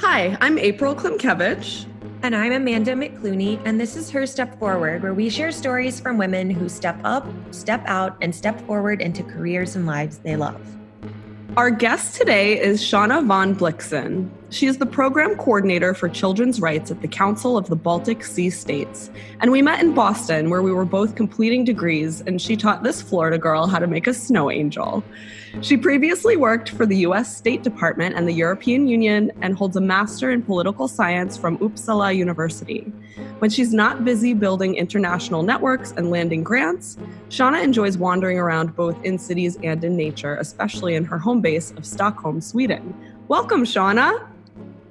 Hi, I'm April Klimkevich. And I'm Amanda McClooney, and this is Her Step Forward, where we share stories from women who step up, step out, and step forward into careers and lives they love. Our guest today is Shauna von Blixen. She is the program coordinator for children's rights at the Council of the Baltic Sea States. And we met in Boston, where we were both completing degrees, and she taught this Florida girl how to make a snow angel. She previously worked for the US State Department and the European Union and holds a Master in Political Science from Uppsala University. When she's not busy building international networks and landing grants, Shauna enjoys wandering around both in cities and in nature, especially in her home base of Stockholm, Sweden. Welcome, Shauna.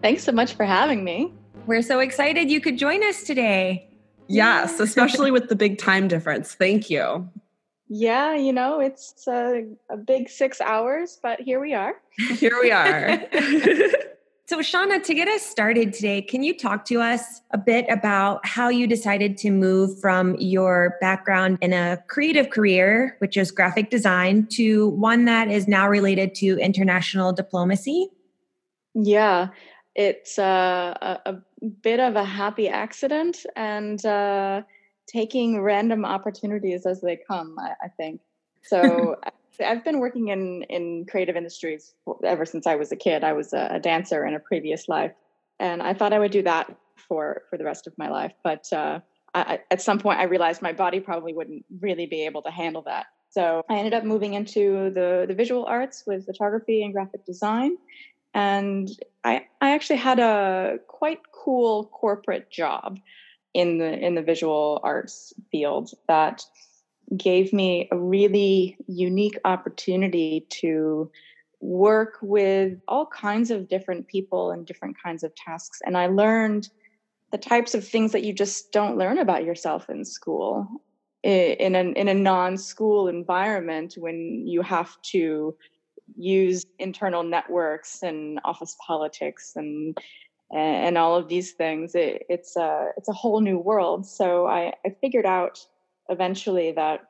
Thanks so much for having me. We're so excited you could join us today. Yes, especially with the big time difference. Thank you. Yeah, you know, it's a, a big six hours, but here we are. Here we are. so, Shauna, to get us started today, can you talk to us a bit about how you decided to move from your background in a creative career, which is graphic design, to one that is now related to international diplomacy? Yeah, it's uh, a, a, bit of a happy accident. And uh, taking random opportunities as they come, I, I think. So I've been working in, in creative industries ever since I was a kid. I was a, a, dancer in a previous life, and I thought I would do that for, for the rest of my life. But uh, I, at some point, I realized my body probably wouldn't really be able to handle that. So I ended up moving into the, the visual arts with photography and graphic design. And I, I actually had a quite cool corporate job in the in the visual arts field that gave me a really unique opportunity to work with all kinds of different people and different kinds of tasks. And i learned the types of things that you just don't learn about yourself in school in a in a non-school environment when you have to use internal networks and office politics and and, all of these things. It, it's a it's a whole new world. So I, I figured out eventually that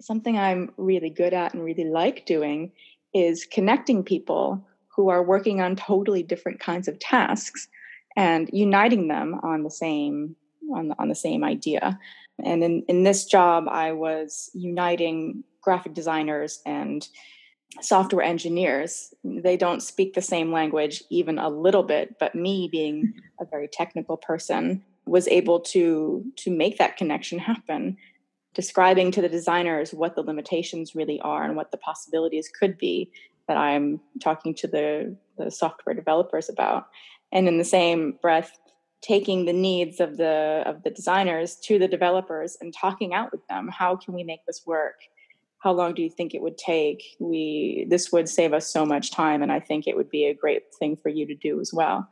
something I'm really good at and really like doing is connecting people who are working on totally different kinds of tasks and uniting them on the same on the, on the same idea. And in, in this job, I was uniting graphic designers and software engineers they don't speak the same language even a little bit but me being a very technical person was able to to make that connection happen. Describing to the designers what the limitations really are and what the possibilities could be that i'm talking to the the software developers about. And in the same breath taking the needs of the of the designers to the developers and talking out with them how can we make this work how long do you think it would take? We this would save us so much time and i think it would be a great thing for you to do as well.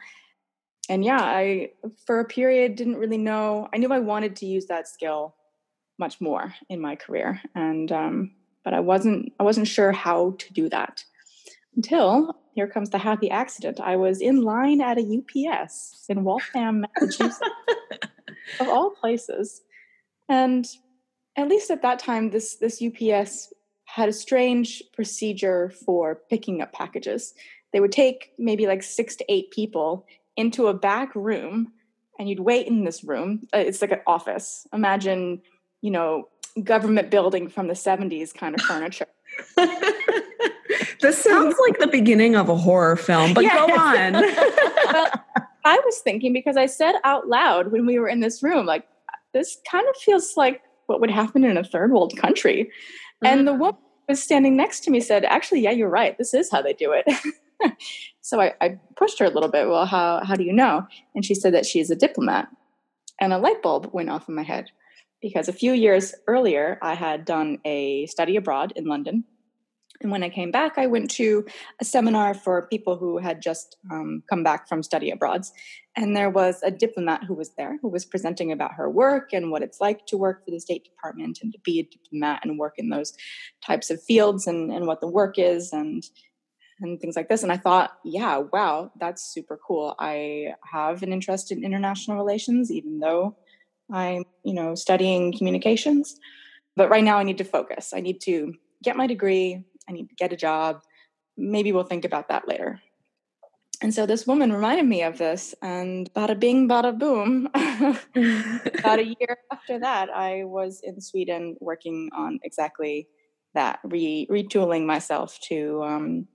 And yeah i for a period didn't really know i knew i wanted to use that skill much more in my career and um, but i wasn't i wasn't sure how to do that until here comes the happy accident i was in line at a ups in waltham massachusetts of all places and at least at that time, this this UPS had a strange procedure for picking up packages. They would take maybe like six to eight people into a back room, and you'd wait in this room. Uh, it's like an office. Imagine, you know, government building from the '70s kind of furniture. this sounds like the beginning of a horror film, but yes. go on. well, I was thinking because I said out loud when we were in this room, like, this kind of feels like what would happen in a third world country. Mm-hmm. And the mm. woman was standing next to me said, Actually, yeah, you're right. This is how they do it. so I, I, pushed her a little bit. Well, how, how do you know? And she said that she is a diplomat. And a light bulb went off in my head because a few years earlier, I had done a study abroad in London and when I came back, I went to a seminar for people who had just um, come back from study abroads. And there was a diplomat who was there who was presenting about her work and what it's like to work for the State Department and to be a diplomat and work in those types of fields and, and what the work is and and things like this. And I thought, yeah, wow, that's super cool. I have an interest in international relations, even though I'm, you know, studying communications. But right now I need to focus. I need to get my degree, I need to get a job. Maybe we'll think about that later. and so this woman reminded me of this, and bada bing, bada boom. About a year after that, I was in Sweden working on exactly that, re- retooling myself to um,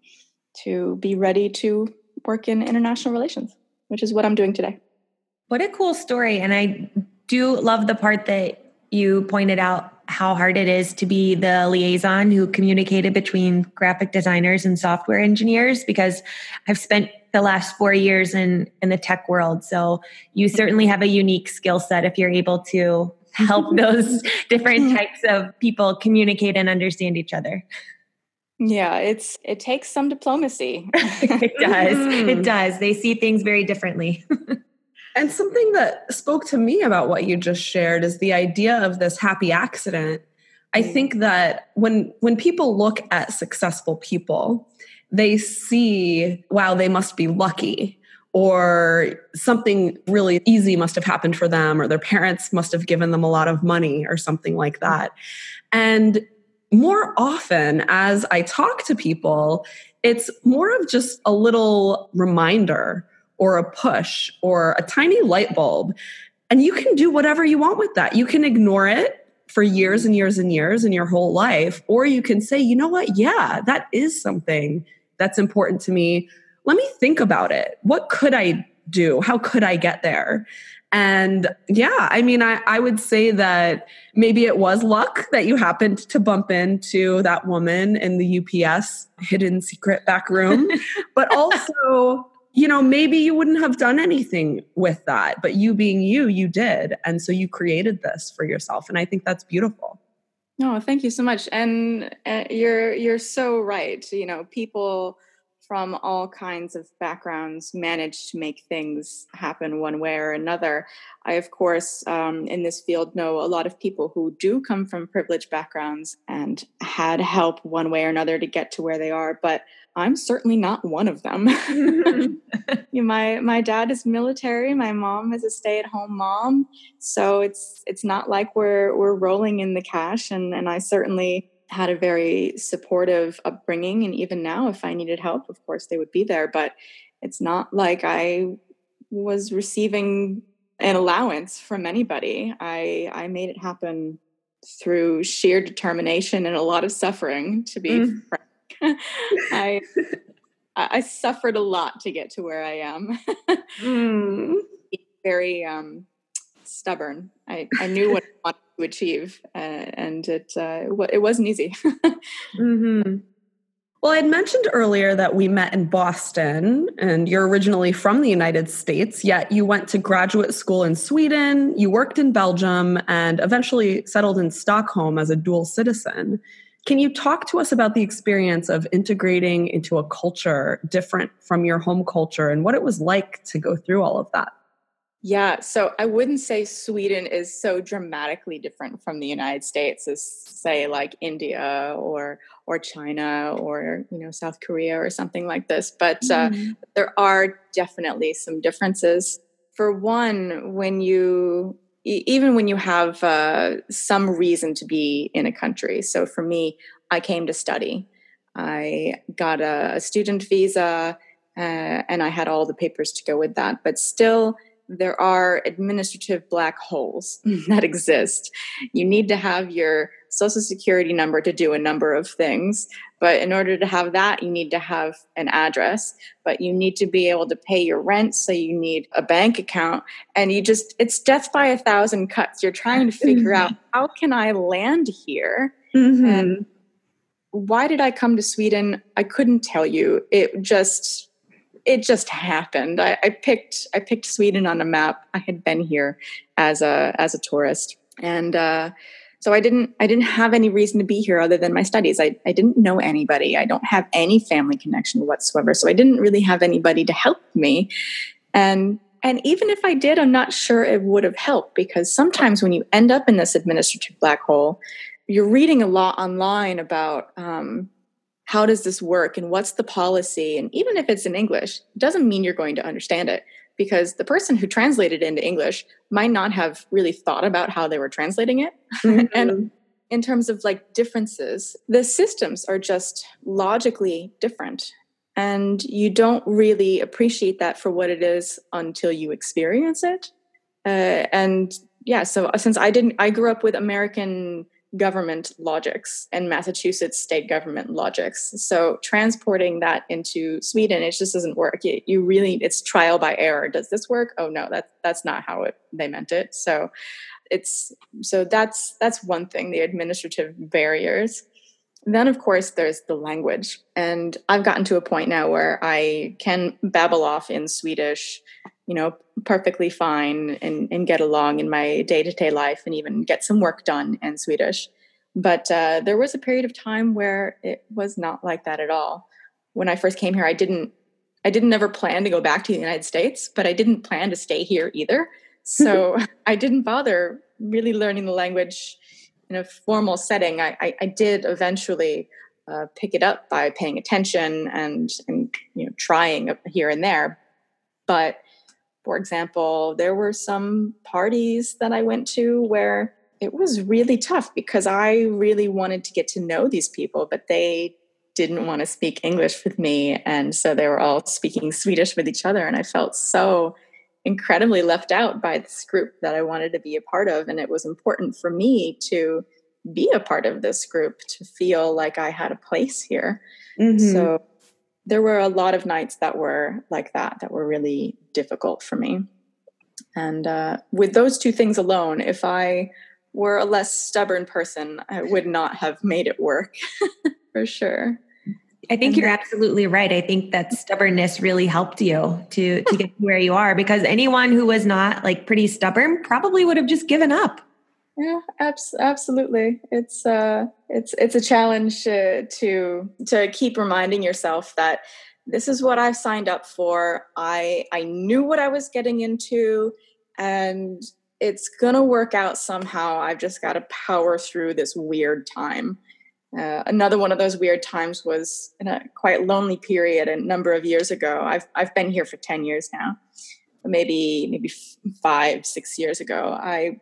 to be ready to work in international relations, which is what I'm doing today. What a cool story. And I do love the part that you pointed out how hard it is to be the liaison who communicated between graphic designers and software engineers because I've spent the last four years in in the tech world. So you certainly have a unique skill set if you're able to help those different types of people communicate and understand each other. Yeah, it's it takes some diplomacy. it does. It mm. does. They see things very differently. and something that spoke to me about what you just shared is the idea of this happy accident. I mm. think that when when people look at successful people, they see, wow, they must be lucky or something really easy must have happened for them or their parents must have given them a lot of money or something like that. And more often as I talk to people, it's more of just a little reminder or a push or a tiny light bulb. And you can do whatever you want with that. You can ignore it for years and years and years in your whole life, or you can say, you know what? Yeah, that is something that's important to me. Let me think about it. What could I do? How could I get there? And yeah, I mean, I, I would say that maybe it was luck that you happened to bump into that woman in the UPS hidden secret back room. but also, you know, maybe you wouldn't have done anything with that, but you being you, you did. And so you created this for yourself. And I think that's beautiful. No, thank you so much. And uh, you're you're so right. You know, people from all kinds of backgrounds manage to make things happen one way or another. I, of course, um, in this field, know a lot of people who do come from privileged backgrounds and had help one way or another to get to where they are, but I'm certainly not one of them. my my dad is military. My mom is a stay at home mom, so it's it's not like we're we're rolling in the cash, and and I certainly had a very supportive upbringing and even now if i needed help of course they would be there but it's not like i was receiving an allowance from anybody i i made it happen through sheer determination and a lot of suffering to be mm. frank i i suffered a lot to get to where i am mm. very um stubborn i i knew what i wanted to achieve, uh, and it uh, it wasn't easy. mm-hmm. Well, I'd mentioned earlier that we met in Boston, and you're originally from the United States, yet you went to graduate school in Sweden, you worked in Belgium, and eventually settled in Stockholm as a dual citizen. Can you talk to us about the experience of integrating into a culture different from your home culture and what it was like to go through all of that? Yeah, so I wouldn't say Sweden is so dramatically different from the United States as say like India or or China or you know South Korea or something like this, but uh, mm. there are definitely some differences. For one, when you even when you have uh, some reason to be in a country. So for me, I came to study. I got a, a student visa, uh, and I had all the papers to go with that. But still there are administrative black holes that exist. You need to have your social security number to do a number of things. But in order to have that, you need to have an address, but you need to be able to pay your rent. So you need a bank account. And you just, it's death by a thousand cuts. You're trying to figure out how can I land here? Mm-hmm. And why did I come to Sweden? I couldn't tell you. It just, it just happened. I, I, picked I picked Sweden on a map. I had been here as a as a tourist, and uh, so I didn't I didn't have any reason to be here other than my studies. I I didn't know anybody. I don't have any family connection whatsoever. So I didn't really have anybody to help me, and and even if I did, I'm not sure it would have helped because sometimes when you end up in this administrative black hole, you're reading a lot online about. Um, how does this work and what's the policy and even if it's in english it doesn't mean you're going to understand it because the person who translated it into english might not have really thought about how they were translating it mm-hmm. and in terms of like differences the systems are just logically different and you don't really appreciate that for what it is until you experience it. Uh, and yeah, so uh, since I didn't, I grew up with American government logics and Massachusetts state government logics. So transporting that into Sweden, it just doesn't work. You, you really, it's trial by error. Does this work? Oh no, that's that's not how it, they meant it. So it's so that's that's one thing. The administrative barriers. Then, of course, there's the language. And I've gotten to a point now where I can babble off in Swedish, you know, perfectly fine and, and get along in my day to day life and even get some work done in Swedish. But uh, there was a period of time where it was not like that at all. When I first came here, I didn't. I didn't ever plan to go back to the United States, but I didn't plan to stay here either. So I didn't bother really learning the language in a formal setting, I, I, I did eventually uh, pick it up by paying attention and, and you know trying here and there. But for example, there were some parties that I went to where it was really tough because I really wanted to get to know these people, but they didn't want to speak English with me. And so they were all speaking Swedish with each other. And I felt so incredibly left out by this group that I wanted to be a part of. And it was important for me to be a part of this group, to feel like I had a place here. Mm-hmm. So there were a lot of nights that were like that, that were really difficult for me. And uh, with those two things alone, if I were a less stubborn person, I would not have made it work for sure. I think you're absolutely right. I think that stubbornness really helped you to to get to where you are because anyone who was not like pretty stubborn probably would have just given up. Yeah, abs- absolutely. It's uh it's it's a challenge to to to keep reminding yourself that this is what I've signed up for. I I knew what I was getting into and it's going to work out somehow. I've just got to power through this weird time. Uh, another one of those weird times was in a quite lonely period a number of years ago. I've I've been here for ten years now, maybe maybe five six years ago. I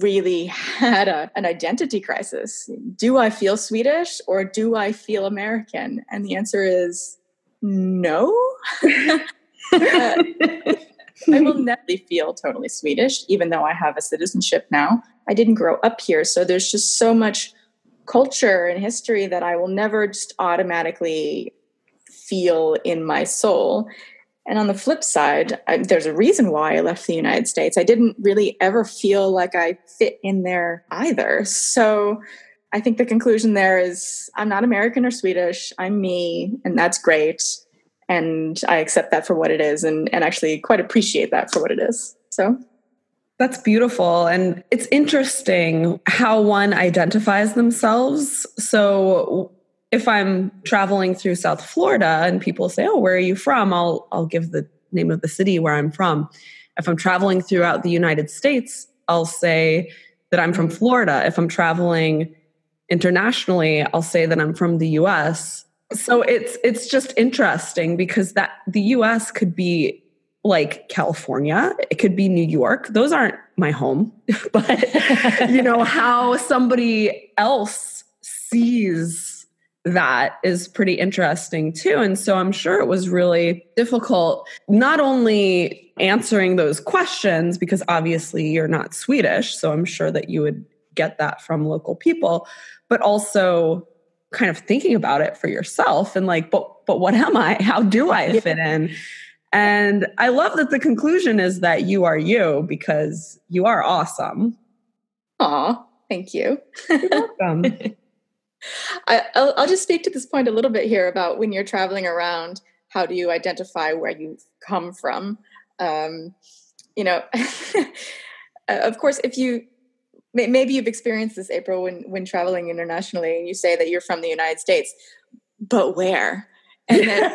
really had a, an identity crisis. Do I feel Swedish or do I feel American? And the answer is no. uh, I will never feel totally Swedish, even though I have a citizenship now. I didn't grow up here, so there's just so much culture and history that I will never just automatically feel in my soul. And on the flip side, I, there's a reason why I left the United States. I didn't really ever feel like I fit in there either. So I think the conclusion there is I'm not American or Swedish. I'm me, and that's great. And I accept that for what it is and, and actually quite appreciate that for what it is. So that's beautiful. And it's interesting how one identifies themselves. So if I'm traveling through South Florida and people say, "Oh, where are you from?" I'll I'll give the name of the city where I'm from. If I'm traveling throughout the United States, I'll say that I'm from Florida. If I'm traveling internationally, I'll say that I'm from the US. So it's it's just interesting because that the US could be like California, it could be New York. Those aren't my home, but you know, how somebody else sees that is pretty interesting too. And so I'm sure it was really difficult, not only answering those questions, because obviously you're not Swedish. So I'm sure that you would get that from local people, but also kind of thinking about it for yourself and like, but but what am I? How do I fit in? And I love that the conclusion is that you are you because you are awesome. Aw, thank you. I, will I'll just speak to this point a little bit here about when you're traveling around, how do you identify where you come from? Um, you know, of course, if you maybe you've experienced this, April, when when traveling internationally, and you say that you're from the United States, but where? And then,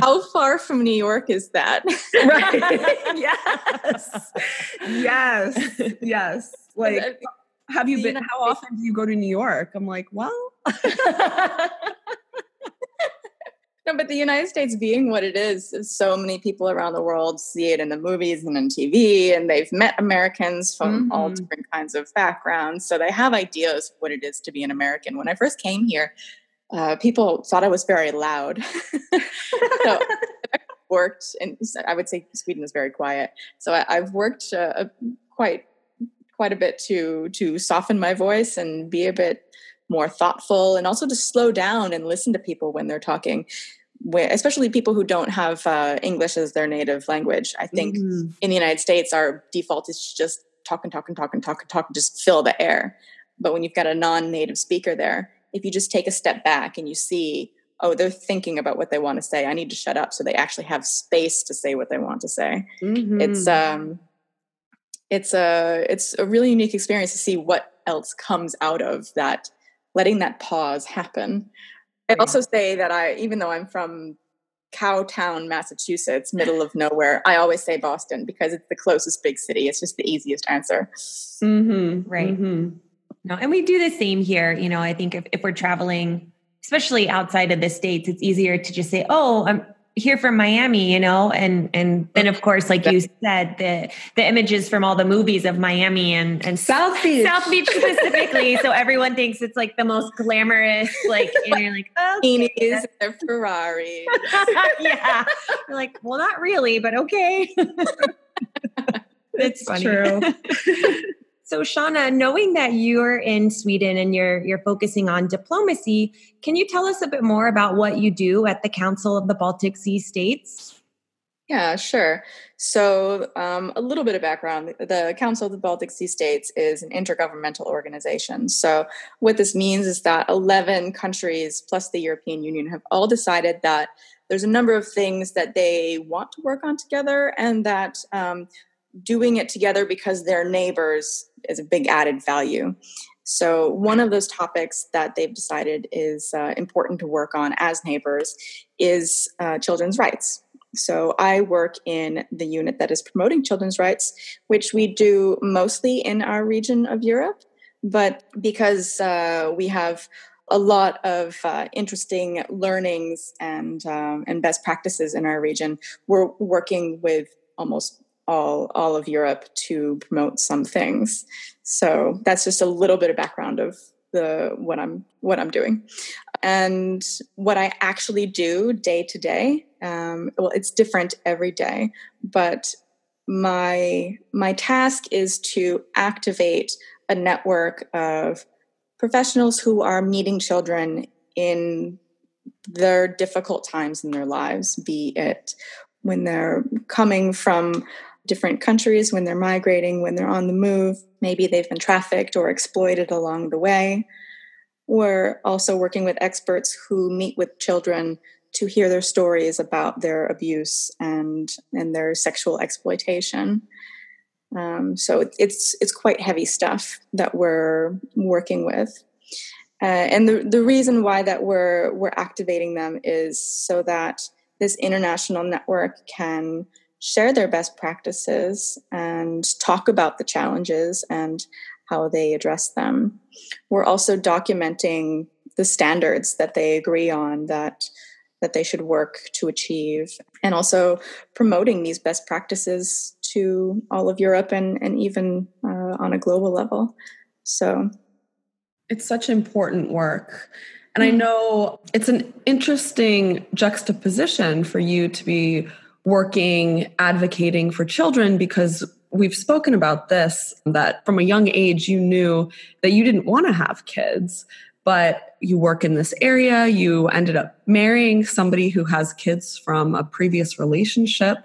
how far from New York is that? right. yes. Yes. Yes. Like, have you been? How often do you go to New York? I'm like, well. no, but the United States being what it is, so many people around the world see it in the movies and in TV, and they've met Americans from mm-hmm. all different kinds of backgrounds. So they have ideas of what it is to be an American. When I first came here, uh, people thought I was very loud. so worked, and I would say Sweden is very quiet. So I, have worked uh, quite quite a bit to to soften my voice and be a bit more thoughtful, and also to slow down and listen to people when they're talking. Especially people who don't have uh, English as their native language. I think mm-hmm. in the United States, our default is just talk and talk and talk and talk and talk and just fill the air. But when you've got a non-native speaker there, if you just take a step back and you see oh they're thinking about what they want to say i need to shut up so they actually have space to say what they want to say mm-hmm. it's um it's a it's a really unique experience to see what else comes out of that letting that pause happen i also say that i even though i'm from cowtown massachusetts middle of nowhere i always say boston because it's the closest big city it's just the easiest answer mm-hmm. right mm-hmm. No and we do the same here you know i think if, if we're traveling especially outside of the states it's easier to just say oh i'm here from miami you know and and then of course like you said the the images from all the movies of miami and and south beach south beach. Specifically. So everyone thinks it's like the most glamorous like and you're like okay. Bikinis, their ferrari yeah. You're like well not really but okay. It's true so Shauna, knowing that you're in Sweden and you're you're focusing on diplomacy, can you tell us a bit more about what you do at the Council of the Baltic Sea States? Yeah, sure. So, um, a little bit of background. The Council of the Baltic Sea States is an intergovernmental organization. So, what this means is that 11 countries plus the European Union have all decided that there's a number of things that they want to work on together and that um, doing it together because they're neighbors is a big added value. So, one of those topics that they've decided is uh, important to work on as neighbors is uh, children's rights. So, I work in the unit that is promoting children's rights, which we do mostly in our region of Europe. But because uh, we have a lot of uh, interesting learnings and um, and best practices in our region, we're working with almost all all of Europe to promote some things. So that's just a little bit of background of the what I'm what I'm doing, and what I actually do day to day. Um, well, it's different every day, but my my task is to activate a network of professionals who are meeting children in their difficult times in their lives, be it when they're coming from different countries when they're migrating, when they're on the move. Maybe they've been trafficked or exploited along the way. We're also working with experts who meet with children to hear their stories about their abuse and and their sexual exploitation. Um, so it's it's quite heavy stuff that we're working with. Uh, and the, the reason why that we're we're activating them is so that this international network can share their best practices and talk about the challenges and how they address them. We're also documenting the standards that they agree on that that they should work to achieve and also promoting these best practices to all of Europe and, and even uh, on a global level. So it's such important work. And I mm. know it's an interesting juxtaposition for you to be working advocating for children because we've spoken about this that from a young age you knew that you didn't want to have kids but you work in this area you ended up marrying somebody who has kids from a previous relationship.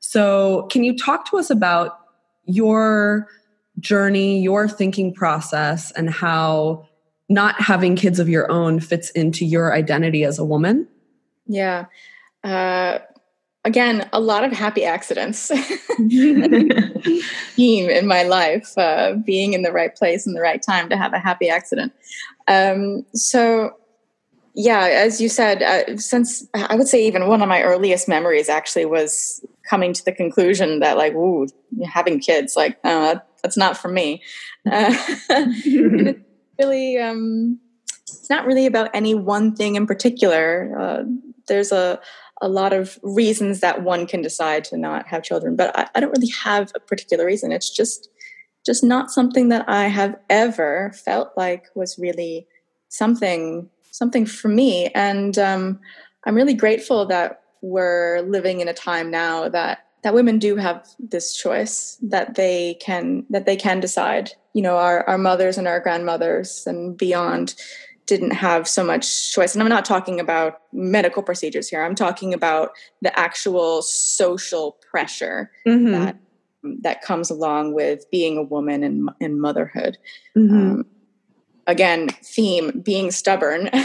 So can you talk to us about your journey your thinking process and how not having kids of your own fits into your identity as a woman? Yeah. Uh, again, a lot of happy accidents theme in my life, uh, being in the right place in the right time to have a happy accident. Um, so, yeah, as you said, uh, since I would say even one of my earliest memories actually was coming to the conclusion that, like, ooh, having kids, like, uh, that's not for me. Uh, it's really, um, it's not really about any one thing in particular. Uh, there's a a lot of reasons that one can decide to not have children but I, I, don't really have a particular reason it's just just not something that i have ever felt like was really something something for me. And um, I'm really grateful that we're living in a time now that that women do have this choice that they can that they can decide. You know, our our mothers and our grandmothers and beyond didn't have so much choice. And I'm not talking about medical procedures here. I'm talking about the actual social pressure mm-hmm. that that comes along with being a woman and motherhood. Mm-hmm. Um, again, theme being stubborn. and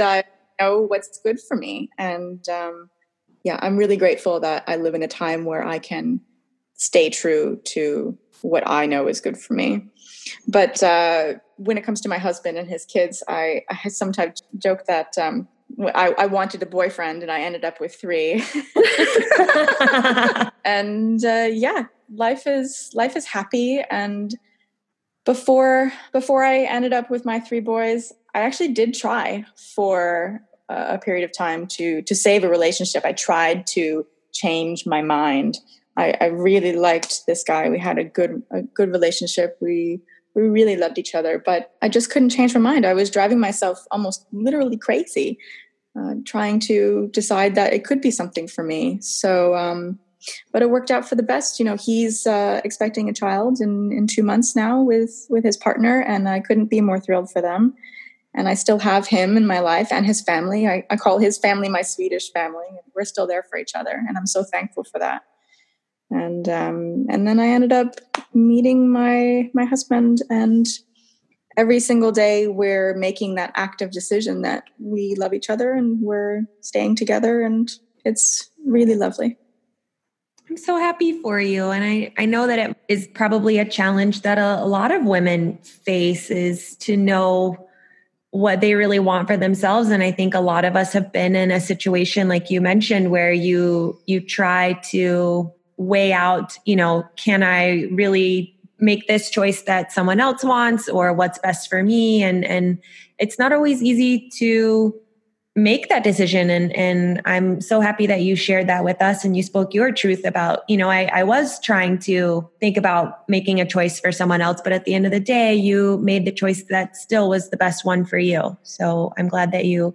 I know what's good for me. And um, yeah, I'm really grateful that I live in a time where I can stay true to what I know is good for me. But uh, when it comes to my husband and his kids, I, I sometimes joke that um, I, I, wanted a boyfriend and I ended up with three. and uh, yeah, life is life is happy. And before before I ended up with my three boys, I actually did try for a period of time to to save a relationship. I tried to change my mind. I, I really liked this guy. We had a good a good relationship. We we really loved each other, but I just couldn't change my mind. I was driving myself almost literally crazy, uh, trying to decide that it could be something for me. So, um, but it worked out for the best. You know, he's uh, expecting a child in in two months now with with his partner, and I couldn't be more thrilled for them and I still have him in my life and his family. I, I, call his family my Swedish family. We're still there for each other, and I'm so thankful for that. And um, and then I ended up meeting my my husband, and every single day we're making that active decision that we love each other and we're staying together, and it's really lovely. I'm so happy for you. And I, I know that it is probably a challenge that a, a lot of women face is to know what they really want for themselves and i think a lot of us have been in a situation like you mentioned where you you try to weigh out you know can i really make this choice that someone else wants or what's best for me? And and it's not always easy to make that decision. And and i'm so happy that you shared that with us and you spoke your truth about you know I, I was trying to think about making a choice for someone else but at the end of the day you made the choice that still was the best one for you. So i'm glad that you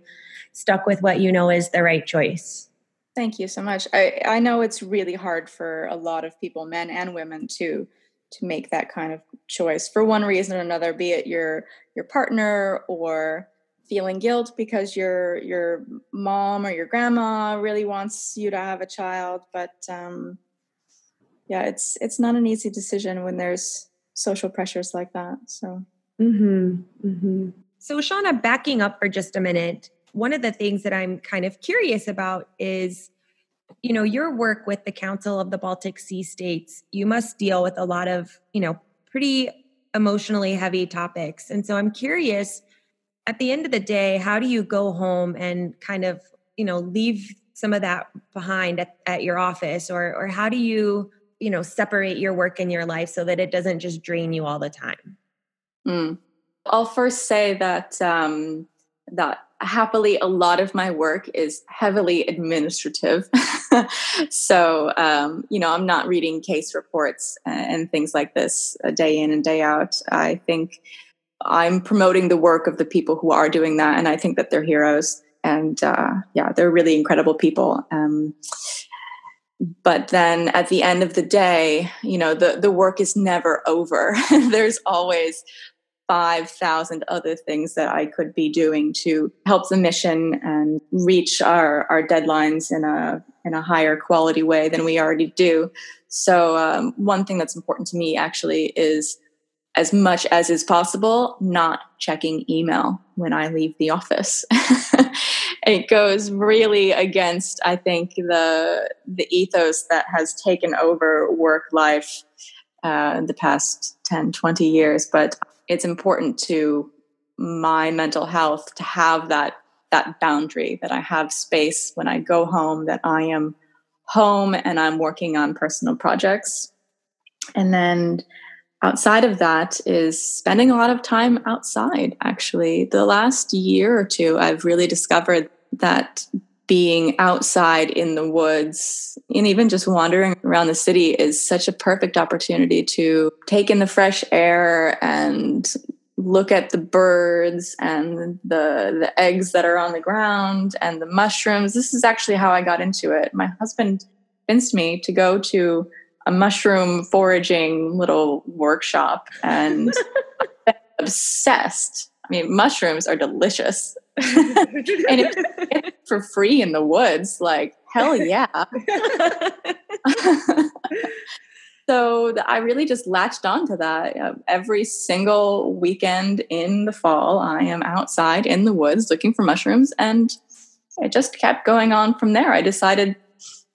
stuck with what you know is the right choice thank you so much. I i know it's really hard for a lot of people men and women to to make that kind of choice for one reason or another be it your your partner or feeling guilt because your your mom or your grandma really wants you to have a child. But um yeah it's it's not an easy decision when there's social pressures like that so. Mm-hmm, mm-hmm. so shauna backing up for just a minute one of the things that i'm kind of curious about is you know your work with the council of the baltic sea states you must deal with a lot of you know pretty emotionally heavy topics and so i'm curious at the end of the day, how do you go home and kind of, you know, leave some of that behind at, at your office or or how do you, you know, separate your work and your life so that it doesn't just drain you all the time? Mm. I'll first say that um, that happily a lot of my work is heavily administrative so um, you know i'm not reading case reports and things like this day in and day out i think I'm promoting the work of the people who are doing that, and I think that they're heroes. And uh, yeah, they're really incredible people. Um, but then at the end of the day, you know, the the work is never over. There's always five thousand other things that I could be doing to help the mission and reach our our deadlines in a in a higher quality way than we already do. So um, one thing that's important to me actually is as much as is possible, not checking email when I leave the office. it goes really against, I think, the the ethos that has taken over work life uh, in the past 10, 20 years. But it's important to my mental health to have that that boundary that I have space when I go home, that I am home and I'm working on personal projects. And then outside of that is spending a lot of time outside actually the last year or two i've really discovered that being outside in the woods and even just wandering around the city is such a perfect opportunity to take in the fresh air and look at the birds and the the eggs that are on the ground and the mushrooms. This is actually how I got into it. My husband convinced me to go to a mushroom foraging little workshop and obsessed. I mean, mushrooms are delicious. And if for free in the woods, like hell yeah. so I really just latched onto that. Uh, every single weekend in the fall, I am outside in the woods looking for mushrooms, and it just kept going on from there. I decided,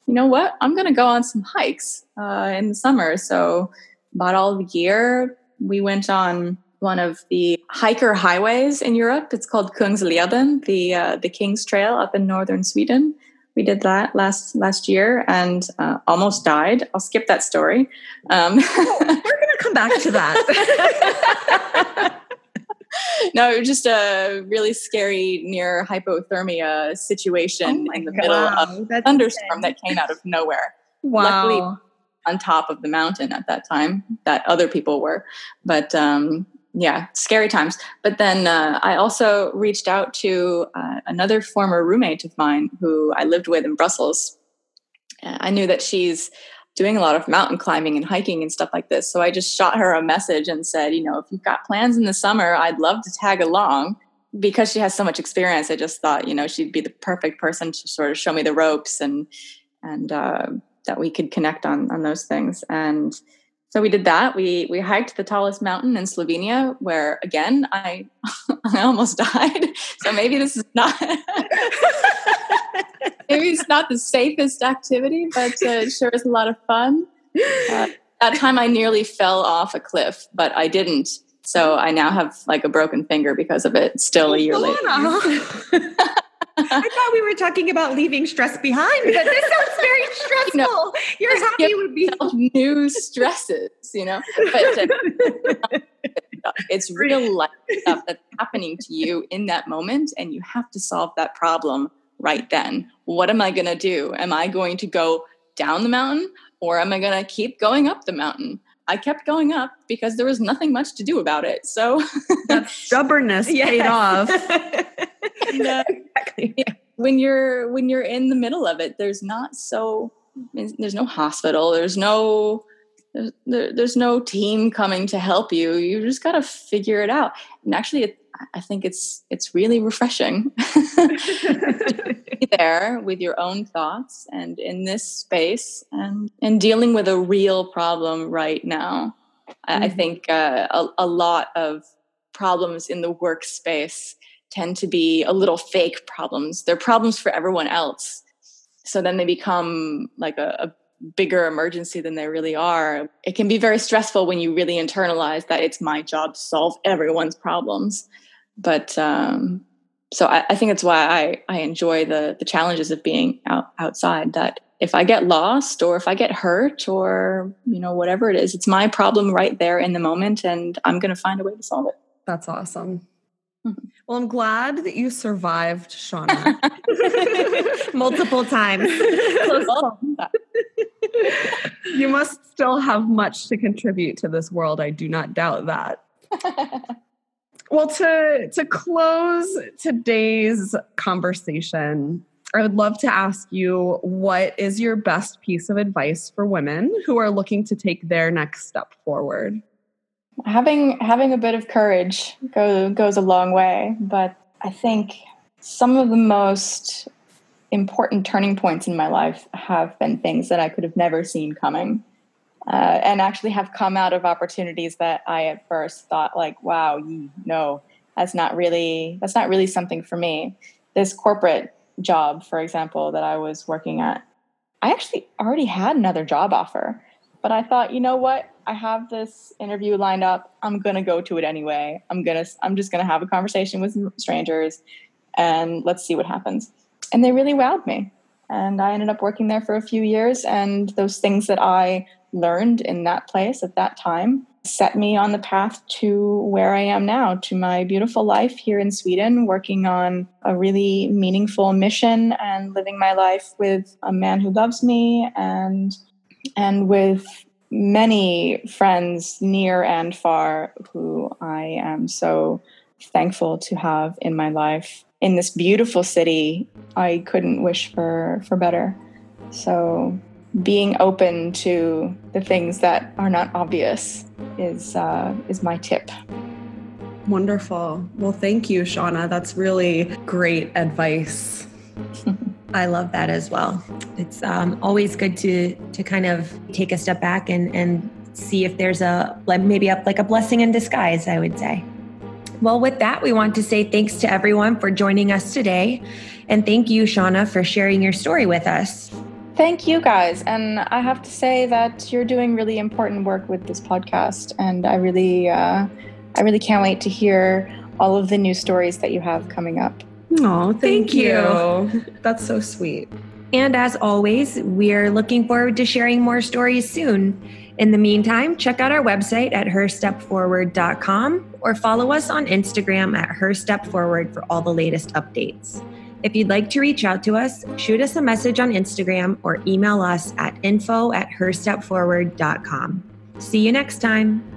you know what, I'm going to go on some hikes uh, in the summer. So bought all the gear. We went on one of the hiker highways in Europe. It's called Kungsleden, the uh, the King's Trail up in northern Sweden we did that last last year and uh, almost died. I'll skip that story. Um, oh, we're going to come back to that. no, it was just a really scary near hypothermia situation oh in the God. middle of a thunderstorm that came out of nowhere. Wow. Luckily, on top of the mountain at that time that other people were, but um, yeah, scary times. But then uh, I also reached out to uh, another former roommate of mine who I lived with in Brussels. I knew that she's doing a lot of mountain climbing and hiking and stuff like this. So I just shot her a message and said, you know, if you've got plans in the summer, I'd love to tag along. Because she has so much experience, I just thought, you know, she'd be the perfect person to sort of show me the ropes and and uh, that we could connect on on those things. And so we did that. We we hiked the tallest mountain in Slovenia, where again I I almost died. So maybe this is not maybe it's not the safest activity, but uh, it sure is a lot of fun. Uh, that time I nearly fell off a cliff, but I didn't. So I now have like a broken finger because of it. Still a year later. I thought we were talking about leaving stress behind, but this sounds very stressful. You know, You're happy with being new stresses, you know. But uh, it's real life stuff that's happening to you in that moment, and you have to solve that problem right then. What am I going to do? Am I going to go down the mountain, or am I going to keep going up the mountain? I kept going up because there was nothing much to do about it. So that stubbornness yes. paid off. and, uh, exactly. When you're when you're in the middle of it, there's not so there's no hospital, there's no there's, there, there's no team coming to help you. You just got to figure it out. And actually, it, I think it's it's really refreshing there with your own thoughts and in this space and and dealing with a real problem right now. Mm-hmm. I think uh, a, a lot of problems in the workspace tend to be a little fake problems. They're problems for everyone else. So then they become like a, a bigger emergency than they really are. It can be very stressful when you really internalize that it's my job to solve everyone's problems. But um, so I, I think it's why I, I enjoy the the challenges of being out, outside. That if I get lost or if I get hurt or you know whatever it is, it's my problem right there in the moment, and I'm going to find a way to solve it. That's awesome. Well, I'm glad that you survived, Shauna, multiple times. you must still have much to contribute to this world. I do not doubt that. well, to to close today's conversation, I would love to ask you what is your best piece of advice for women who are looking to take their next step forward? Having having a bit of courage go, goes a long way but i think some of the most important turning points in my life have been things that i could have never seen coming uh, and actually have come out of opportunities that i at first thought like wow no that's not really that's not really something for me. This corporate job for example that i was working at i actually already had another job offer but i thought you know what I have this interview lined up. I'm going to go to it anyway. I'm going to I'm just going to have a conversation with strangers and let's see what happens. And they really wowed me. And I ended up working there for a few years and those things that I learned in that place at that time set me on the path to where I am now, to my beautiful life here in Sweden, working on a really meaningful mission and living my life with a man who loves me and and with many friends near and far who I am so thankful to have in my life in this beautiful city. I couldn't wish for for better. So being open to the things that are not obvious is uh, is my tip. Wonderful. Well, thank you, Shauna. That's really great advice. I love that as well. It's um, always good to to kind of take a step back and and see if there's a maybe a, like a blessing in disguise. I would say. Well, with that, we want to say thanks to everyone for joining us today, and thank you, Shauna, for sharing your story with us. Thank you guys. And I have to say that you're doing really important work with this podcast. And I really, uh, I really can't wait to hear all of the new stories that you have coming up. Oh, thank, thank you. you. That's so sweet. And as always, we're looking forward to sharing more stories soon. In the meantime, check out our website at herstepforward.com or follow us on Instagram at herstepforward for all the latest updates. If you'd like to reach out to us, shoot us a message on Instagram or email us at info at herstepforward.com. See you next time.